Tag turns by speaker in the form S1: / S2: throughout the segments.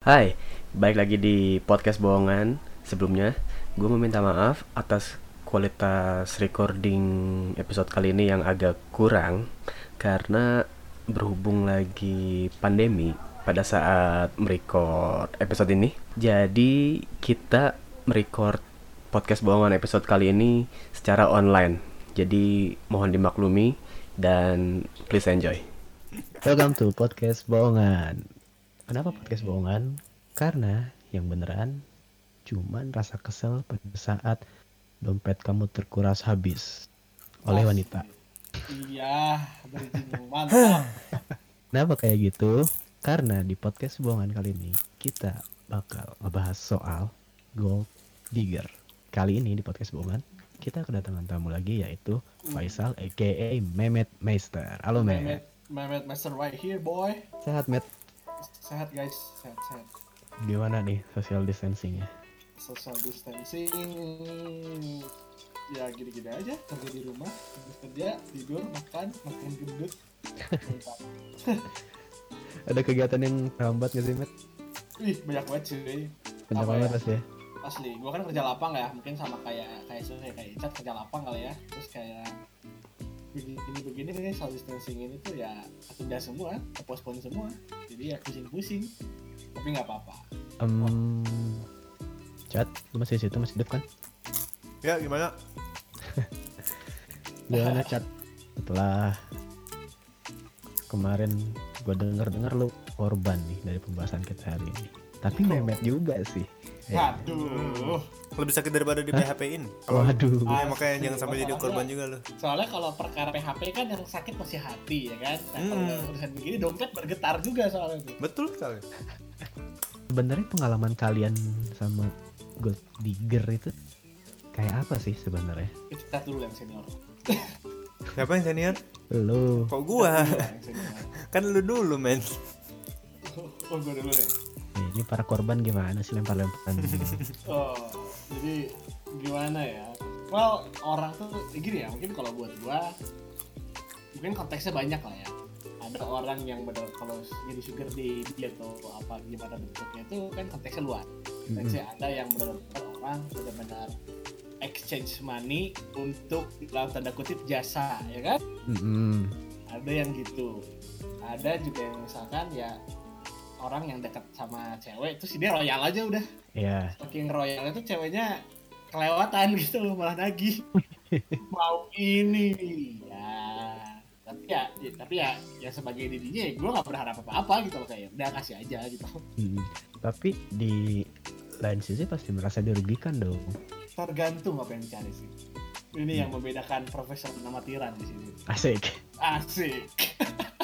S1: Hai, balik lagi di podcast bohongan. Sebelumnya, gue meminta maaf atas kualitas recording episode kali ini yang agak kurang karena berhubung lagi pandemi pada saat merecord episode ini. Jadi kita merecord podcast bohongan episode kali ini secara online. Jadi mohon dimaklumi dan please enjoy. Welcome to podcast bohongan. Kenapa podcast bohongan? Karena yang beneran cuman rasa kesel pada saat dompet kamu terkuras habis oleh wanita.
S2: Iya, mantap.
S1: Kenapa kayak gitu? Karena di podcast bohongan kali ini kita bakal ngebahas soal gold digger. Kali ini di podcast bohongan kita kedatangan tamu lagi yaitu Faisal aka Mehmet Meister. Halo Mehmet.
S2: Mehmet, Mehmet Master right here, boy.
S1: Sehat Met?
S2: Sehat guys, sehat sehat.
S1: Gimana nih social distancingnya?
S2: Social distancing, ya gini-gini aja. Kerja di rumah, kerja, tidur, makan, makan gendut.
S1: Ada kegiatan yang terhambat gak sih Met?
S2: Ih, banyak banget sih.
S1: Banyak
S2: Apa
S1: banget
S2: ya?
S1: pasti ya?
S2: Asli, gua kan kerja lapang ya, mungkin sama kayak kayak ya, kayak Icat kerja lapang kali ya. Terus kayak begini-begini nih social distancing ini tuh ya tunda semua, postpone semua. Jadi ya pusing-pusing. Tapi nggak apa-apa.
S1: Em, Cat, lu masih di situ masih hidup kan?
S3: Ya gimana?
S1: Gimana Cat? Setelah kemarin gua denger-denger lu korban nih dari pembahasan kita hari ini. Tapi Mehmet juga sih. Ya.
S2: Aduh.
S3: Lebih sakit daripada di PHP-in. Kalau
S1: Waduh.
S3: Ya, makanya jangan sampai jadi korban juga lo.
S2: Soalnya kalau perkara PHP kan yang sakit masih hati ya kan. Nah, kalau
S3: Hmm.
S2: udah urusan begini dompet bergetar juga soalnya tuh.
S3: Betul sekali.
S1: Sebenarnya pengalaman kalian sama gold digger itu kayak apa sih sebenarnya?
S2: Kita dulu yang senior.
S3: Siapa yang senior?
S1: Lu
S3: Kok gua? Kan lu dulu men.
S2: Oh, gue dulu deh.
S1: nih, ini para korban gimana sih lempar-lemparan?
S2: Oh, jadi gimana ya? Well, orang tuh gini ya, mungkin kalau buat gua mungkin konteksnya banyak lah ya. Ada orang yang benar kalau jadi sugar daddy atau apa gimana bentuknya itu kan konteksnya luas. Konteksnya ada yang benar-benar orang benar-benar exchange money untuk dalam tanda kutip jasa, ya kan?
S1: Mm-mm.
S2: Ada yang gitu. Ada juga yang misalkan ya orang yang dekat sama cewek itu sih dia royal aja udah.
S1: Ya,
S2: saking royal itu ceweknya kelewatan gitu loh malah nagih. Mau ini. Ya tapi ya, ya- tapi ya ya sebagai dirinya ya gue nggak berharap apa apa gitu loh kayak udah kasih aja gitu.
S1: Mm. tapi di lain sisi pasti merasa dirugikan dong.
S2: tergantung apa yang dicari sih. Ini yang membedakan profesional dan amatiran di sini.
S1: Asik.
S2: asik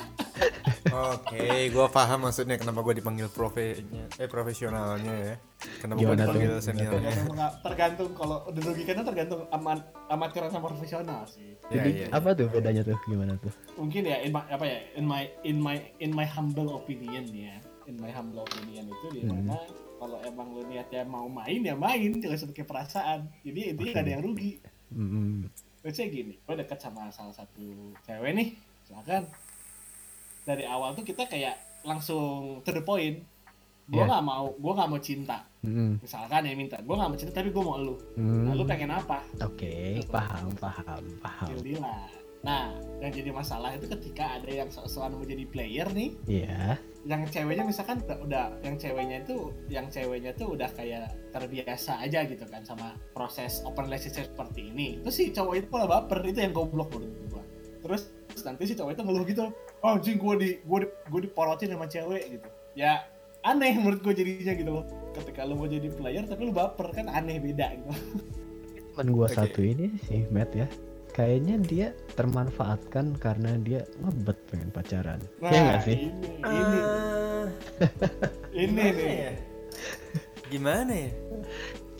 S3: Oke, gua paham maksudnya kenapa gua dipanggil profenya, eh profesionalnya ya. Kenapa
S1: tuh?
S3: dipanggil seniornya?
S2: tergantung, tergantung kalau dirugikannya tergantung aman amatiran sama profesional sih
S3: Ya,
S1: Jadi
S3: iya,
S1: apa tuh bedanya tuh? Gimana tuh?
S2: mungkin ya in my, apa ya in my in my in my humble opinion ya in my humble opinion itu di
S1: Hmm.
S2: mana kalau emang lu niatnya mau main ya main jangan sebagai perasaan jadi intinya gak ada yang rugi. Let's say gini gue deket sama salah satu cewek nih misalkan dari awal tuh kita kayak langsung to the point gue
S1: Iya.
S2: nggak mau gue nggak mau cinta
S1: Mm-mm.
S2: misalkan ya minta gue nggak mau cinta tapi gue mau lu
S1: Mm.
S2: nah lu pengen apa
S1: Oke, paham, paham, paham.
S2: deal-dealan nah yang jadi masalah itu ketika ada yang sok-sokan mau jadi player nih
S1: Iya.
S2: yang ceweknya misalkan udah, yang ceweknya itu yang ceweknya tuh udah kayak terbiasa aja gitu kan sama proses open relationship seperti ini terus si cowok itu malah baper itu yang goblok menurut gua terus nanti si cowok itu ngeluh gitu oh anjing gua di gua di gua diporotin sama cewek gitu ya aneh menurut gua jadinya gitu loh ketika lu mau jadi player tapi lu baper kan aneh beda gitu
S1: Temen gua
S3: Oke.
S1: satu ini sih, Matt ya. Kayaknya dia termanfaatkan karena dia ngebet pengen pacaran.
S2: nah
S1: ya nggak sih?
S2: ini ini
S3: Ah,
S2: ini
S3: gimana
S2: nih
S3: ya? Gimana ya?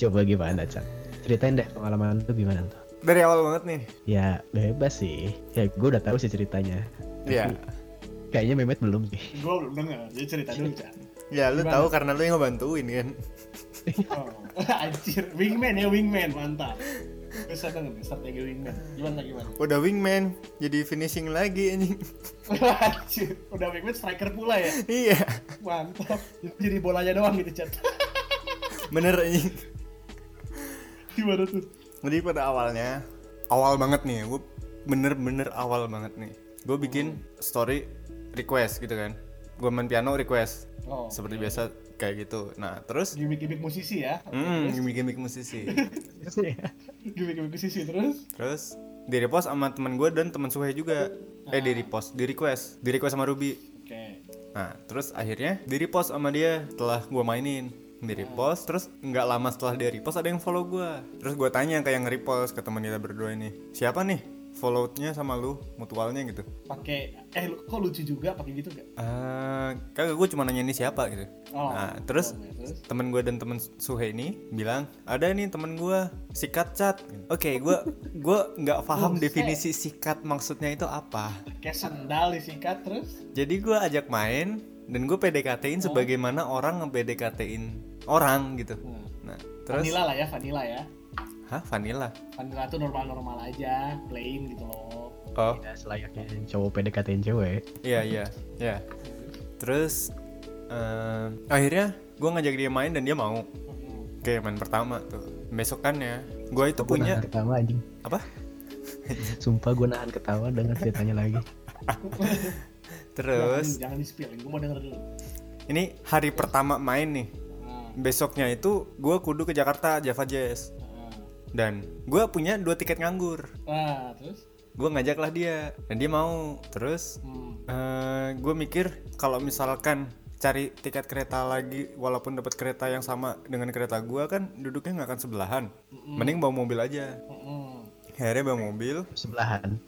S1: Coba gimana, Cak? Ceritain deh pengalaman lu gimana tuh?
S3: Dari awal banget nih.
S1: Ya bebas sih. Ya gue udah tahu sih ceritanya.
S3: Iya.
S1: Kayaknya Mehmet belum sih.
S2: gua belum dengar jadi cerita dulu Chan
S3: Ya lu
S2: Gimana?
S3: tahu karena lu yang ngebantuin kan.
S2: Oh, anjir, wingman ya wingman, mantap. Bisa dong nih strategi wingman. Gimana gimana?
S3: Udah wingman, jadi finishing lagi anjing.
S2: Anjir, udah wingman striker pula ya.
S3: iya,
S2: Mantap. Jadi bolanya doang gitu chat.
S3: bener anjing.
S2: Gimana tuh?
S3: Jadi pada awalnya, awal banget nih, gue bener-bener awal banget nih. Gue bikin story request gitu kan. Gue main piano request,
S2: Oh,
S3: seperti biasa kayak gitu. Nah terus,
S2: gimmick-gimmick musisi ya.
S3: hmm, gimmick-gimmick musisi.
S2: Gimmick-gimmick musisi terus.
S3: Terus di repost sama teman gue dan teman Suhe juga. Eh di repost, di request, di request sama Ruby.
S2: Oke.
S3: Nah, terus akhirnya di repost sama dia setelah gua mainin. Di repost, terus nggak lama setelah dia repost ada yang follow gua. Terus gua tanya ke yang repost ke teman kita berdua ini, siapa nih follow-nya sama lu mutualnya gitu?
S2: Pakai eh lu- kok lucu juga pakai gitu gak?
S3: Eh, kagak gue cuma nanya ini siapa gitu.
S2: Oh.
S3: Nah, terus
S2: Oh, ya, terus?
S3: temen gue dan temen Suhe ini bilang ada nih temen gue sikat cat. Oke, gua gua nggak paham definisi sikat maksudnya itu apa.
S2: Kayak sendal disingkat terus.
S3: Jadi gue ajak main dan gue PDKT-in sebagaimana orang nge-PDKT-in orang gitu.
S2: Nah,
S3: Nah, terus
S2: vanilla lah ya, vanilla ya.
S3: hah vanilla.
S2: Vanilla tuh normal-normal aja, plain gitu loh.
S3: Oh,
S4: Ya, selayaknya cowok PDKT cewek.
S3: iya iya, iya. Terus eh, akhirnya gue ngajak dia main dan dia mau.
S2: Hmm.
S3: Oke, main pertama tuh. Besokannya gue itu
S4: Gua
S3: punya
S4: nahan ketawa anjing.
S3: apa?
S4: Sumpah gue nahan ketawa dengan ceritanya lagi.
S3: Terus
S2: jangan, jangan di spill, gue mau denger dulu.
S3: ini hari pertama main nih. Besoknya itu gue kudu ke Jakarta Java Jazz dan gue punya dua tiket nganggur.
S2: Nah, terus?
S3: Gue ngajaklah dia dan dia mau. Terus
S2: Hmm.
S3: gue mikir kalau misalkan cari tiket kereta lagi walaupun dapat kereta yang sama dengan kereta gue kan duduknya nggak akan sebelahan mending bawa mobil aja
S2: Mm-mm.
S3: akhirnya bawa mobil
S4: Sebelahan.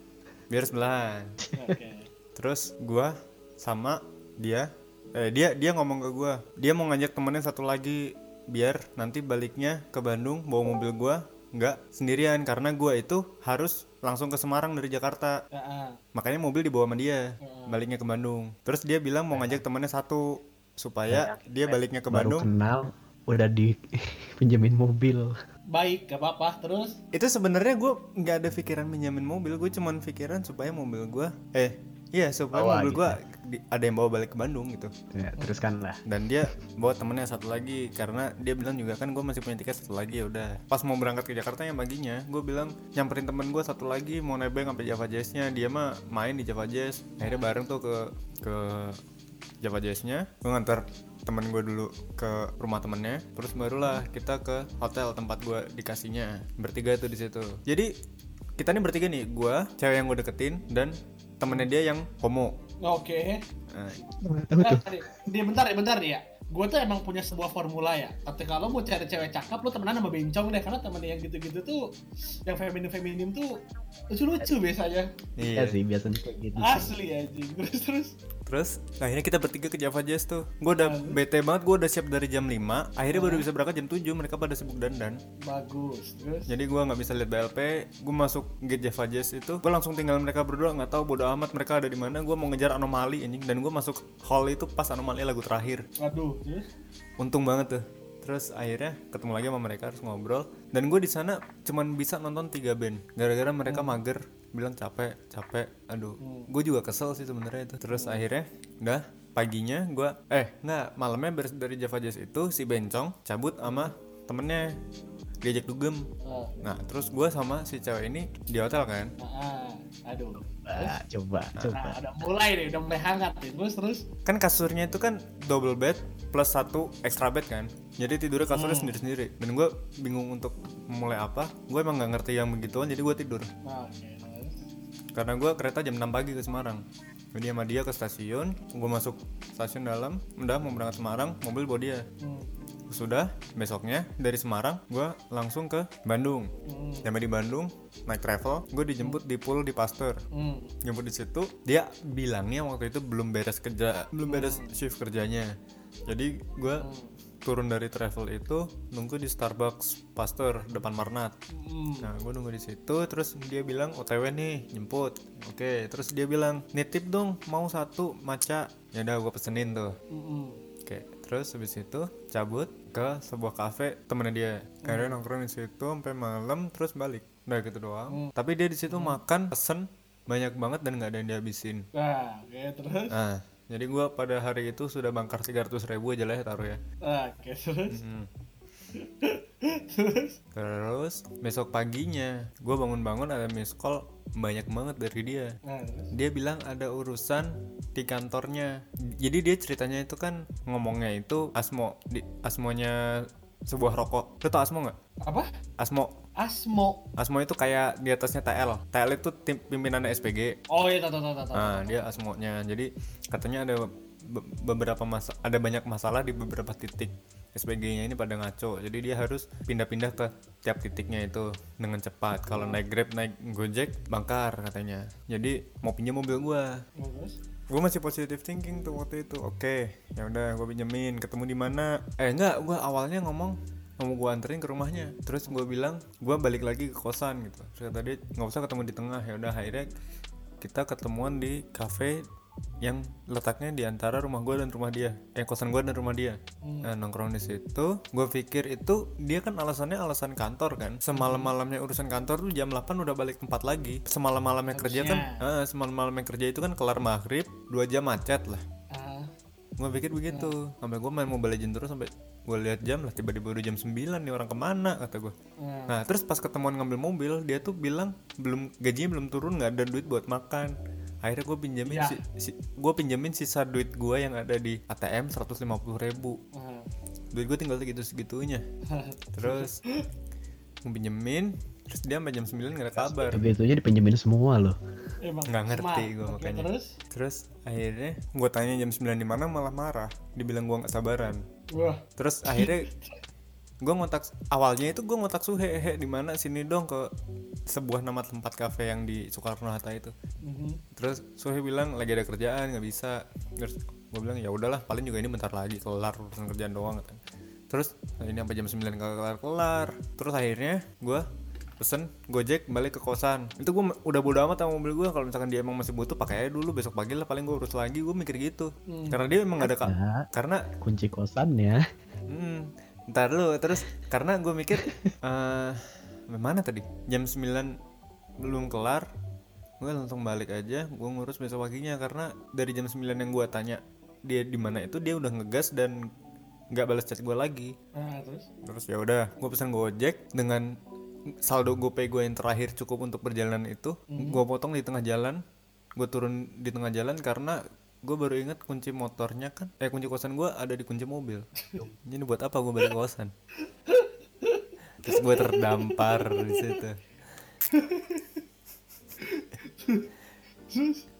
S3: biar sebelahan
S2: Oke.
S3: terus gue sama dia eh dia dia ngomong ke gue dia mau ngajak temennya satu lagi biar nanti baliknya ke Bandung bawa mobil gue nggak sendirian karena gue itu harus langsung ke Semarang dari Jakarta
S2: Ah, ah.
S3: makanya mobil dibawa sama dia baliknya ke Bandung terus dia bilang mau ngajak temennya satu supaya dia baliknya ke
S4: Baru
S3: Bandung
S4: kenal udah di pinjemin mobil.
S2: Baik, gak apa-apa. Terus?
S3: itu sebenarnya gue nggak ada pikiran minjamin mobil gue cuman pikiran supaya mobil gue eh iya supaya mobil
S4: gitu.
S3: gue ada yang bawa balik ke Bandung gitu.
S4: Ya, teruskan lah.
S3: dan dia bawa temennya satu lagi karena dia bilang juga kan gue masih punya tiket satu lagi ya udah. Pas mau berangkat ke Jakarta yang paginya gue bilang nyamperin temen gue satu lagi mau nebeng sampai Java Jazznya. Dia mah main di Java Jazz. Akhirnya bareng tuh ke ke Java Jazznya. Gue nganter temen gue dulu ke rumah temennya. Terus barulah kita ke hotel tempat gue dikasihnya. Bertiga tuh di situ. Jadi kita nih bertiga nih gue cewek yang gue deketin dan temennya dia yang homo
S2: Oke.
S3: Nah,
S2: Bentar, dia bentar ya, bentar ya. Gue tuh emang punya sebuah formula ya. Ketika lo mau cari cewek cakep, lo temenan sama bencong deh. Karena temen yang gitu-gitu tuh, yang feminim-feminim tuh lucu-lucu biasanya.
S4: Iya sih biasanya kayak gitu.
S2: Asli aja. Terus terus.
S3: Terus akhirnya kita bertiga ke Java Jazz tuh. Gue udah bete banget, gue udah siap dari jam 5 Akhirnya baru bisa berangkat jam 7, mereka pada sibuk dandan.
S2: Bagus. Terus.
S3: Jadi gue nggak bisa lihat BLP, gue masuk gate Java Jazz itu. Gue langsung tinggal mereka berdua, nggak tahu bodo amat mereka ada di mana. Gue mau ngejar anomali anjing. Dan gue masuk hall itu pas anomali lagu terakhir.
S2: Aduh. Terus.
S3: Untung banget tuh. Terus akhirnya ketemu lagi sama mereka harus ngobrol. Dan gue di sana cuman bisa nonton tiga band Gara-gara mereka mager bilang capek capek aduh gue juga kesel sih sebenarnya itu terus akhirnya udah paginya gue eh nggak malamnya beres dari Java Jazz itu si Bencong cabut sama temennya diajak dugem
S2: Ah,
S3: nah terus gue sama si cewek ini di hotel kan
S2: ah, ah. aduh.
S4: Ah, coba, coba.
S2: Nah, udah mulai deh, udah mulai hangat nih. Terus terus.
S3: kan kasurnya itu kan double bed plus satu extra bed kan jadi tidurnya kasurnya sendiri-sendiri dan gue bingung untuk mulai apa gue emang nggak ngerti yang begituan jadi gue tidur
S2: Nah, oke.
S3: Karena gue kereta jam 6 pagi ke Semarang. Jadi sama dia ke stasiun gue masuk stasiun dalam udah mau berangkat Semarang mobil bawa dia.
S2: Hmm.
S3: sudah besoknya dari Semarang gue langsung ke Bandung.
S2: Hmm.
S3: sampai di Bandung naik travel gue dijemput di pool di Pasteur.
S2: Hmm.
S3: jemput di situ dia bilangnya waktu itu belum beres kerja belum beres shift kerjanya. Jadi gue turun dari travel itu nunggu di Starbucks Pasteur depan Marnat
S2: Hmm.
S3: Nah, gue nunggu di situ, terus dia bilang OTW nih, jemput. Oke, terus dia bilang nitip dong, mau satu maca. Ya udah gue pesenin tuh.
S2: Hmm.
S3: Oke, terus habis itu cabut ke sebuah kafe temennya dia akhirnya nongkrong di situ sampai malam terus balik udah gitu doang tapi dia di situ makan pesen banyak banget dan nggak ada yang dihabisin
S2: Nah, oke terus.
S3: nah jadi gua pada hari itu sudah bangkar 300 ribu aja lah ya taruh ya
S2: oke terus.
S3: Hmm. terus besok paginya gua bangun-bangun ada miss call banyak banget dari dia
S2: Nah, terus.
S3: dia bilang ada urusan di kantornya jadi dia ceritanya itu kan ngomongnya itu asmo di asmonya sebuah rokok lu tau asmo nggak
S2: Apa?
S3: asmo
S2: Asmo.
S3: asmo itu kayak di atasnya TL TL itu tim pimpinannya SPG
S2: Oh iya, tahu tahu tahu
S3: nah dia asmonya. Jadi katanya ada be- beberapa masa ada banyak masalah di beberapa titik SPG-nya ini pada ngaco. Jadi dia harus pindah-pindah ke tiap titiknya itu dengan cepat. Kalau naik Grab naik Gojek bangkar katanya. Jadi mau pinjam mobil gua.
S2: Nah, terus.
S3: gue masih positive thinking tuh waktu itu. Oke ya udah gue pinjemin. Ketemu di mana? Eh enggak gue awalnya ngomong mau gue anterin ke rumahnya. Terus gue bilang gue balik lagi ke kosan gitu. Terus kata dia nggak usah ketemu di tengah. Ya udah akhirnya kita ketemuan di cafe yang letaknya di antara rumah gue dan rumah dia. Eh kosan gue dan rumah dia. Nah, nongkrong di situ gue pikir itu dia kan alasannya alasan kantor kan. Semalam malamnya urusan kantor tuh jam 8 udah balik tempat lagi. Semalam malamnya kerja kan Ah, semalam malamnya kerja itu kan kelar maghrib dua jam macet lah.
S2: Ah,
S3: gue pikir begitu. Sampai gue main mobile legend terus sampai gue lihat jam lah tiba-tiba udah jam 9 nih orang ke mana kata gue
S2: nah.
S3: nah terus pas ketemuan ngambil mobil dia tuh bilang belum gajinya belum turun nggak ada duit buat makan akhirnya gue pinjemin
S2: Ya.
S3: si, si gue pinjemin sisa duit gue yang ada di ATM 150 ribu
S2: Ah.
S3: duit gue tinggal segitu segitunya terus gue pinjemin terus dia sampai jam 9 gak ada kabar
S4: Tapi itu aja dipinjemin semua loh.
S2: Emang
S3: nggak ngerti gue makanya
S2: Terus?
S3: terus akhirnya gue tanya jam 9 di mana malah marah dibilang gue nggak sabaran
S2: Wah.
S3: terus akhirnya gue ngotak awalnya itu gue ngotak suhe he di mana? Sini dong ke sebuah nama tempat kafe yang di Soekarno Hatta itu.
S2: Mhm.
S3: terus suhe bilang lagi ada kerjaan nggak bisa. Terus gue bilang ya udahlah paling juga ini bentar lagi kelar urusan kerjaan doang katanya. Terus ini sampai jam 9 kagak kelar kelar terus akhirnya gue pesen gojek balik ke kosan. Itu gue udah bodo amat sama mobil gue kalau misalkan dia emang masih butuh pakai aja dulu. Besok pagi lah paling gue urus lagi. Gue mikir gitu. Karena dia emang gak ada ka-
S4: Ya,
S3: karena
S4: kunci kosannya.
S3: Hmm, ntar lu terus karena gue mikir eh mana tadi? Jam 9 belum kelar gue langsung balik aja. Gue ngurus besok paginya. Karena dari jam 9 yang gue tanya dia di mana itu dia udah ngegas dan nggak balas chat gue lagi.
S2: Nah, terus?
S3: terus ya udah gue pesan gojek dengan saldo gopay gue yang terakhir cukup untuk perjalanan itu gue potong di tengah jalan gue turun di tengah jalan karena gue baru inget kunci motornya kan eh kunci kosan gue ada di kunci mobil. Ini buat apa gue balik kosan? Terus gue terdampar di situ.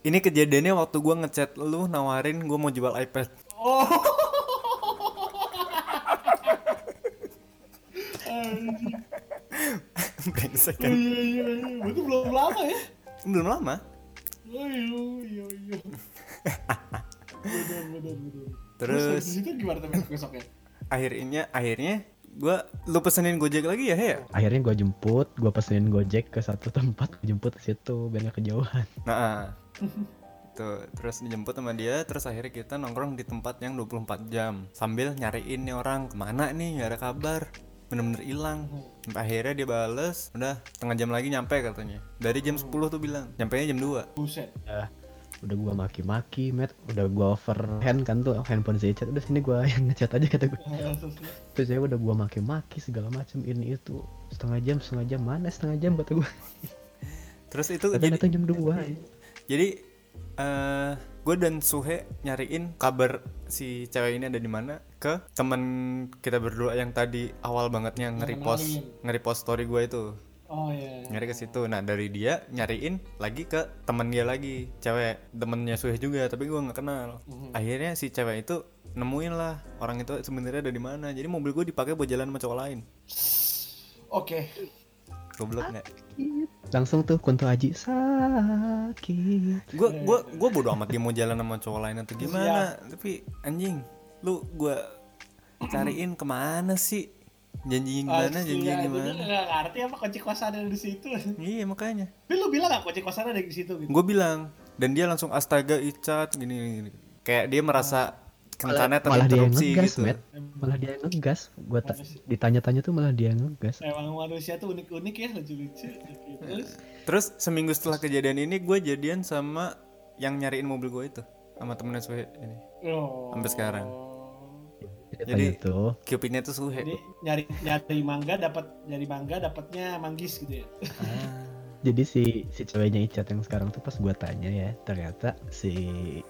S3: Ini kejadiannya waktu gue ngechat lu nawarin gue mau jual iPad.
S2: Oh.
S3: brengsek
S2: Iya
S3: kan
S2: iya iya. Itu belum lama ya?
S3: belum lama
S2: Oh iya iya iya. Benar benar benar.
S3: Terus-
S2: habis itu gimana besok besoknya?
S3: akhirnya akhirnya gua lu pesenin gojek lagi ya He, ya
S4: Akhirnya gue jemput, gue pesenin gojek ke satu tempat, gue jemput ke situ biar gak kejauhan.
S3: nah tuh terus dijemput sama dia terus akhirnya kita nongkrong di tempat yang 24 jam sambil nyariin nih orang ke mana nih gak ada kabar bener-bener hilang Sampai akhirnya dia bales udah setengah jam lagi nyampe katanya dari jam 10 tuh bilang nyampe jam 2
S2: Buset.
S4: Ya, udah gue maki-maki, met, udah gue overhand kan tuh handphone si chat, udah sini gue yang ngechat aja kata gue.
S2: Nah, terus, terus.
S4: Terus ya udah gue maki-maki segala macam ini itu setengah jam setengah jam mana setengah jam kata gue.
S3: terus itu
S4: Tapi
S3: jadi
S4: datang jam 2
S3: jadi eh gue dan Suhe nyariin kabar si cewek ini ada di mana ke teman kita berdua yang tadi awal bangetnya nge-repost nge-repost story gue itu.
S2: Oh iya.
S3: nyari ke situ. Nah dari dia nyariin lagi ke temen dia lagi. Cewek temennya Suhe juga tapi gue nggak kenal. Akhirnya si cewek itu nemuin lah orang itu sebenarnya ada di mana. Jadi mobil gue dipakai buat jalan sama cowok lain.
S2: Oke.
S3: goblok nggak
S4: Langsung tuh kunto aji. Sakit.
S3: gue gue gue bodo amat dia mau jalan sama cowok lain atau gimana. Tapi anjing lu gue cariin ke mana sih janjiin gimana janjiin
S2: Astaga,
S3: gimana
S2: Gue gak ngerti apa kunci kosan ada di situ.
S3: iya makanya
S2: Tapi lu bilang gak kunci kosan ada di situ gitu?
S3: gue bilang dan dia langsung astaga icat gini, gini, gini. kayak dia merasa kencannya
S1: malah dia yang
S3: terinterupsi
S1: ngegas,
S3: gitu
S1: Matt. Malah dia ngegas. Gua ta- ditanya-tanya tuh malah dia ngegas.
S2: Emang manusia tuh unik-unik ya, lucu-lucu. Terus,
S3: terus seminggu setelah kejadian ini gue jadian sama yang nyariin mobil gue itu sama temennya Suhe ini.
S2: Oh.
S3: Sampai sekarang.
S1: Ceritanya
S3: Jadi
S1: tuh
S3: Cupidnya tuh Suhe.
S2: Jadi nyari nyari mangga dapat nyari mangga dapatnya manggis gitu ya.
S1: jadi si si ceweknya Icat yang sekarang tuh pas gua tanya ya ternyata si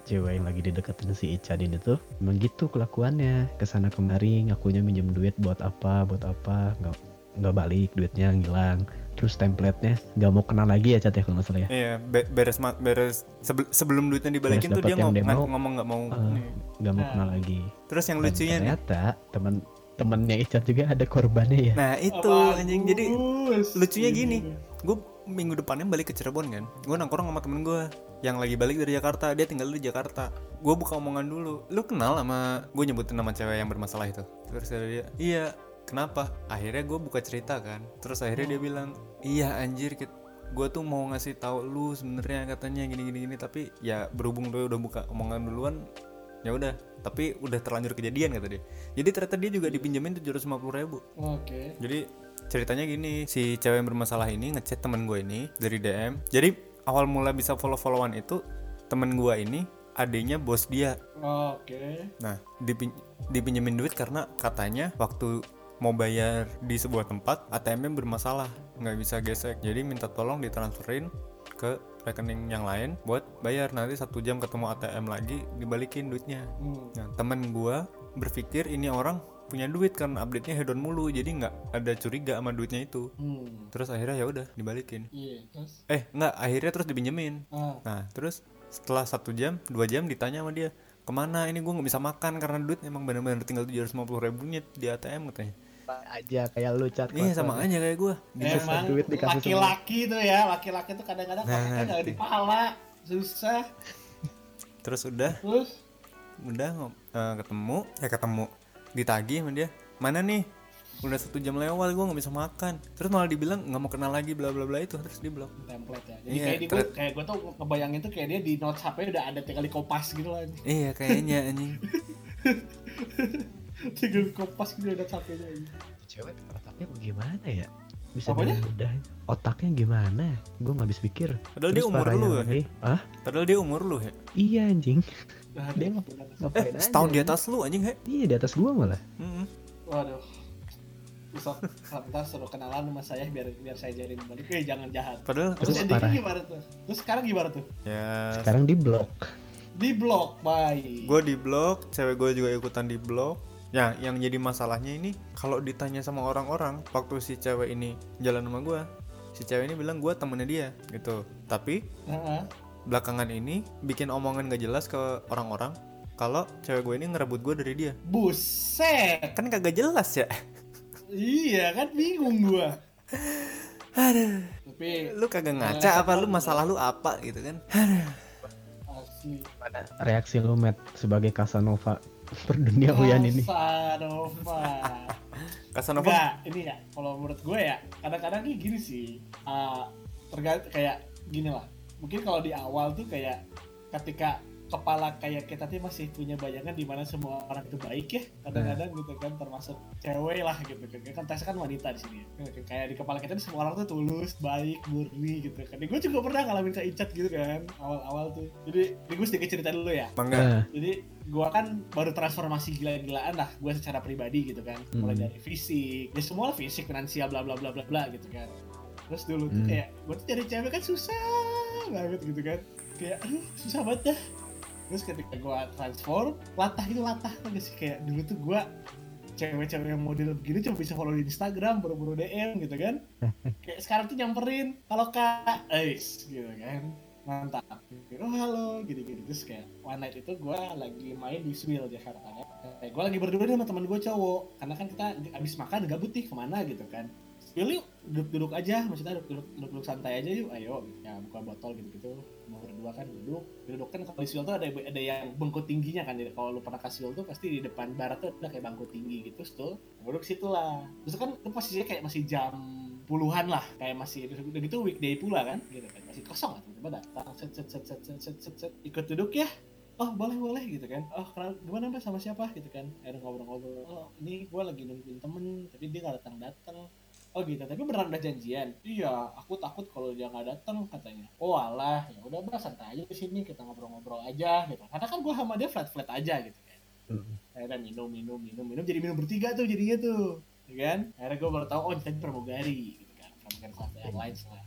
S1: cewek yang lagi dideketin si Icat ini tuh emang gitu kelakuannya. Ke sana kemari ngakunya minjem duit buat apa buat apa. Nggak nggak balik duitnya ngilang terus template-nya nggak mau kenal lagi ya Cat ya kalau nggak salah ya
S3: Iya, be- beres beres sebel- sebelum duitnya dibalikin
S1: Beres
S3: tuh dia ngom-
S1: mau.
S3: ngomong nggak mau. Nih.
S1: nggak mau
S2: Nah.
S1: kenal lagi
S3: Terus yang
S1: Dan
S3: lucunya nih.
S1: ternyata teman temennya Icat juga ada korbannya ya
S3: Nah, itu
S2: Bagus.
S3: anjing. Jadi lucunya gini. gue minggu depannya balik ke Cirebon kan. Gue nongkrong sama temen gue yang lagi balik dari Jakarta. Dia tinggal di Jakarta. Gue buka omongan dulu. Lu kenal sama gue nyebutin nama cewek yang bermasalah itu. Terus dia, iya. Kenapa? Akhirnya gue buka cerita kan. Terus akhirnya dia bilang, iya anjir. Gue tuh mau ngasih tahu lu sebenarnya katanya gini gini gini. Tapi ya berhubung lu udah buka omongan duluan, ya udah tapi udah terlanjur kejadian kata dia jadi ternyata dia juga dipinjemin tujuh ribu
S2: Oke.
S3: jadi ceritanya gini si cewek yang bermasalah ini ngechat temen gue ini dari DM jadi awal mula bisa follow followan itu temen gue ini adanya bos dia
S2: Oke.
S3: nah dipin dipinjemin duit karena katanya waktu mau bayar di sebuah tempat ATM-nya bermasalah nggak bisa gesek jadi minta tolong ditransferin ke rekening yang lain buat bayar nanti satu jam ketemu ATM lagi dibalikin duitnya
S2: Hmm.
S3: Nah, temen gua berpikir ini orang punya duit karena update-nya hedon mulu, jadi nggak ada curiga sama duitnya itu.
S2: Hmm.
S3: Terus akhirnya ya udah dibalikin.
S2: Iya, terus
S3: Eh, nggak, akhirnya terus dipinjemin.
S2: ah.
S3: Nah, terus setelah satu jam, dua jam ditanya sama dia, ke mana ini gua nggak bisa makan karena duit emang bener-bener tinggal 750 ribunya di ATM katanya.
S1: Aja kayak lu Cat
S3: Iya sama aja kayak gua.
S1: Dikasih
S2: Emang
S1: duit, dikasih
S2: laki-laki tuh ya, laki-laki tuh kadang-kadang
S3: Nah,
S2: otaknya nggak di pala, susah.
S3: Terus udah,
S2: Terus
S3: udah ngom- eh, ketemu, ya ketemu, ditagih sama dia, mana nih? Udah satu jam lewat gua nggak bisa makan. Terus malah dibilang nggak mau kenal lagi bla bla bla itu, terus di blok.
S2: template ya. Jadi
S3: Iya,
S2: kayak
S3: ter-
S2: kayak gua tuh ngebayangin tuh kayak dia di notes HP udah ada tinggal di kopas gitu lah.
S3: Iya kayaknya anjing.
S2: tinggal di kopas gitu ada HP-nya.
S1: cewek otaknya bagaimana ya bisa
S2: Apanya?
S1: mudah otaknya gimana gue nggak habis pikir
S3: Padahal dia
S1: Terus
S3: umur
S1: parahnya
S3: lu ya?
S1: lagi, ah
S3: Padahal dia umur lu ya.
S1: iya anjing
S2: Nah,
S1: dia
S2: aduh,
S1: ngap-
S2: bener.
S1: ngapain
S3: Eh,
S1: aja
S3: setahun di atas lu anjing he.
S1: iya di atas gua malah
S3: Mm-mm.
S2: Waduh. Besok ntar suruh kenalan sama saya biar biar saya jadi balik. Eh jangan jahat.
S3: Padahal
S2: Terus
S1: Terus
S2: endingnya
S1: parah.
S2: gimana tuh? Terus sekarang gimana tuh?
S3: ya
S1: sekarang di blok
S2: Di blok, bye.
S3: gue di blok, cewek gue juga ikutan di blok. Ya, yang jadi masalahnya ini kalau ditanya sama orang-orang waktu si cewek ini jalan sama gue, si cewek ini bilang gue temennya dia gitu. Tapi
S2: Heeh.
S3: belakangan ini bikin omongan gak jelas ke orang-orang kalau cewek gue ini ngerebut gue dari dia.
S2: Buset.
S3: Kan kagak jelas ya.
S2: Iya kan bingung gua.
S3: Aduh,
S2: Tapi
S3: lu kagak ngaca apa lu masalah lu apa gitu kan?
S1: mana reaksi lu Matt sebagai Casanova perduniawian ini
S2: Casanova.
S3: Casanova
S2: Enggak, ini ya. Kalau menurut gue ya, kadang-kadang kayak gini sih. Uh, tergantung kayak gini lah. Mungkin kalau di awal tuh kayak ketika kepala kayak kita tuh masih punya bayangan di mana semua orang itu baik ya. Kadang-kadang gitu kan termasuk cewek lah gitu kan. Kan tesnya kan wanita di sini ya. kayak di kepala kita tuh semua orang tuh tulus baik murni gitu kan. Gue juga pernah ngalamin kayak Icat gitu kan awal-awal tuh. Jadi ini gue sedikit cerita dulu ya.
S3: Bangga.
S1: Nah,
S2: jadi gua kan baru transformasi gila-gilaan lah gua secara pribadi gitu kan. Mulai
S1: Hmm.
S2: dari fisik. Ya semua fisik finansial bla bla bla bla bla gitu kan. Terus dulu tuh
S1: Hmm.
S2: kayak gua tuh cari cewek kan susah banget gitu kan. Kayak aduh susah banget dah terus ketika gua transform latah gitu latah gak sih. Kayak dulu tuh gua cewek-cewek yang model begini cuma bisa follow di Instagram buru-buru DM gitu kan. Kayak sekarang tuh nyamperin halo kak. Ais gitu kan. Mantap. Oh halo gini gini terus kayak one night itu gue lagi main di Swil Jakarta ya kayak gue lagi berdua sama teman gue cowok. Karena kan kita abis makan gabut nih ke mana gitu kan. Swil yuk duduk-duduk aja. Maksudnya duduk, duduk, duduk santai aja yuk. Ayo ya buka botol gitu gitu mau berdua kan duduk duduk. Kan kalau di Swil tuh ada ada yang bengkok tingginya kan. Jadi kalau lu pernah ke Swil tuh pasti di depan barat tuh ada kayak bangku tinggi gitu tuh duduk situ lah. Terus kan itu posisinya kayak masih jam puluhan lah. Kayak masih udah gitu weekday pula kan. Gitu kan masih kosong lah tiba-tiba datang. Set set set set set set set, set. ikut duduk ya. Oh boleh boleh gitu kan. Oh kenal gimana mbak sama siapa? Gitu kan. Akhirnya ngobrol-ngobrol. Oh ini gue lagi nungguin temen tapi dia nggak datang datang oh gitu tapi beneran udah janjian? Iya aku takut kalau dia nggak datang katanya. Oh alah ya udah mbak santai aja di sini kita ngobrol-ngobrol aja gitu. Karena kan gue sama dia flat flat aja gitu kan.
S1: Hmm.
S2: akhirnya minum minum minum minum jadi minum bertiga tuh jadinya tuh ya kan? Akhirnya gue baru tahu oh tadi pramugari gitu kan. Pramugari kelas airlines lah.